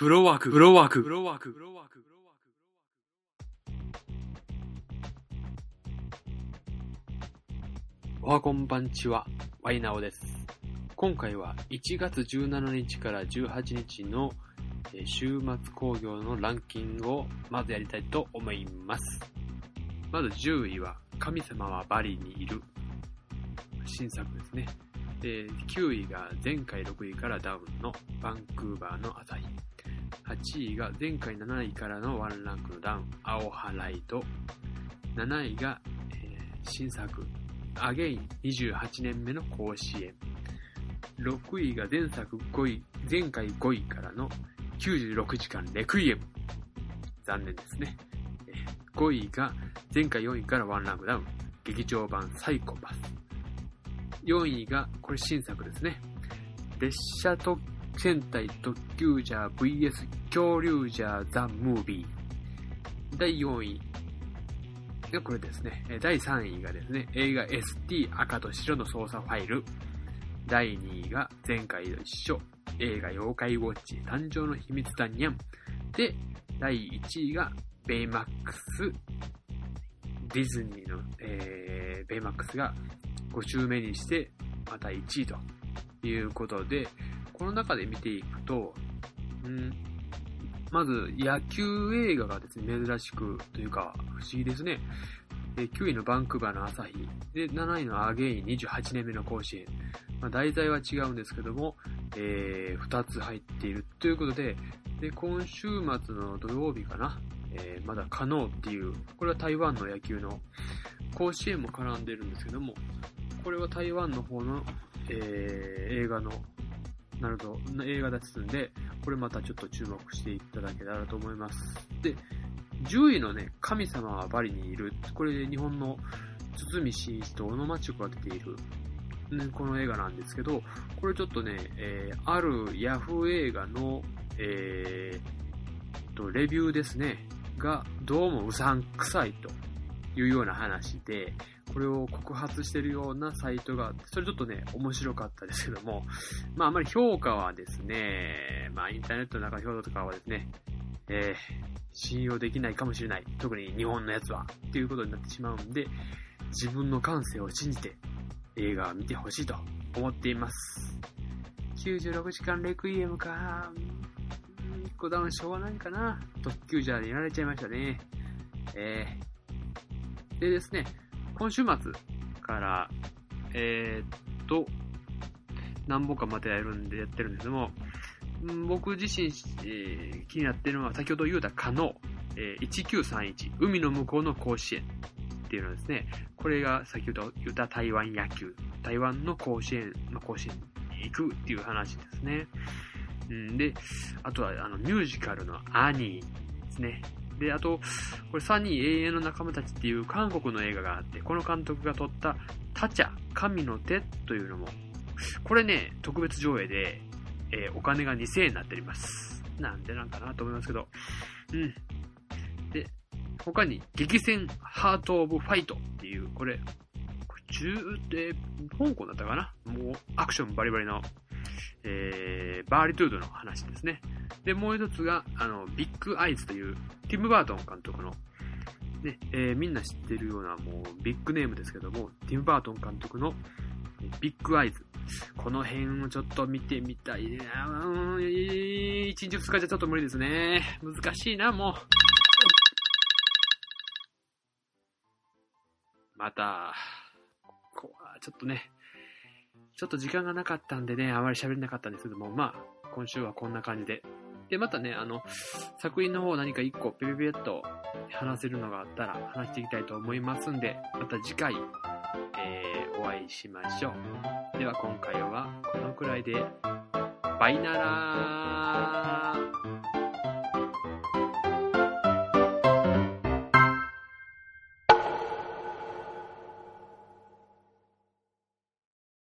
フロワーク、フロワーク、フロワーク、フロワークブロワーク。おはこんばんちは、ワイナオです。今回は1月17日から18日の週末工業のランキングをまずやりたいと思います。まず10位は、神様はバリにいる。新作ですね。で、9位が前回6位からダウンのバンクーバーの朝日。8位が前回7位からのワンランクのダウン、青ハライト。7位が、えー新作、アゲイン28年目の甲子園。6位が前作5位、前回5位からの96時間レクイエム。残念ですね。5位が前回4位からワンランクダウン。劇場版サイコパス。4位が、これ新作ですね。列車特戦隊特急ジャー VS 恐竜ジャーザ・ムービー。第4位がこれですね。第3位がですね、映画 ST 赤と白の操作ファイル。第2位が前回と一緒。映画妖怪ウォッチ誕生の秘密だにゃん。で、第1位がベイマックス。ディズニーの、えー、ベイマックスが5週目にして、また1位ということで、この中で見ていくと、うん、まず野球映画がですね、珍しくというか不思議ですね。え9位のバンクーバーの朝日、で、7位のアゲイン28年目の甲子園。まあ、題材は違うんですけども、えー2つ入っているということで、で、今週末の土曜日かな、えーまだ可能っていう、これは台湾の野球の甲子園も絡んでるんですけども、これは台湾の方の、えー映画の、なるほど、映画ですんで、これまたちょっと注目していただけたらと思います。で、10位のね、神様はバリにいる。これ日本の堤真一と小野真知子が出ている、ね、この映画なんですけど、これちょっとね、えーあるヤフー映画の、えーと、レビューですね、がどうもうさんくさいというような話で、これを告発してるようなサイトがあって、それちょっとね、面白かったですけども、まああまり評価はですね、まあインターネットの中評価とかはですね、えー信用できないかもしれない。特に日本のやつは。っていうことになってしまうんで、自分の感性を信じて映画を見てほしいと思っています。96時間レクイエムか。1個ダウンしょうがないかな。特急ジャーでやられちゃいましたね。えー、でですね、今週末から、えーっと、何本かまたやるんでやってるんですけども、僕自身、えー気になってるのは先ほど言うた可能、えー1931、海の向こうの甲子園っていうのですね、これが先ほど言った台湾野球、台湾の甲子園の甲子園に行くっていう話ですね。うん、で、あとはあのミュージカルのアニーですね。で、あと、これサニー永遠の仲間たちっていう韓国の映画があって、この監督が撮ったタチャ、神の手というのも、これね、特別上映で、えーお金が2000円になっております。なんでなんかなと思いますけど。うん。で、他に、激戦ハートオブファイトっていう、これ、これ中、え香港だったかな？もう、アクションバリバリの、えーバーリトゥードの話ですね。で、もう一つが、あの、ビッグアイズという、ティム・バートン監督の、ね、えーみんな知ってるような、もう、ビッグネームですけども、ティム・バートン監督の、ビッグアイズ。この辺をちょっと見てみたいね。うん、1日2日じゃちょっと無理ですね。難しいな、もう。また、こうちょっとね、ちょっと時間がなかったんでね、あまり喋れなかったんですけども、まあ、今週はこんな感じで。で、またね、あの、作品の方何か一個ペペペッと話せるのがあったら話していきたいと思いますんで、また次回、えーお会いしましょう。では今回はこのくらいで、バイナラー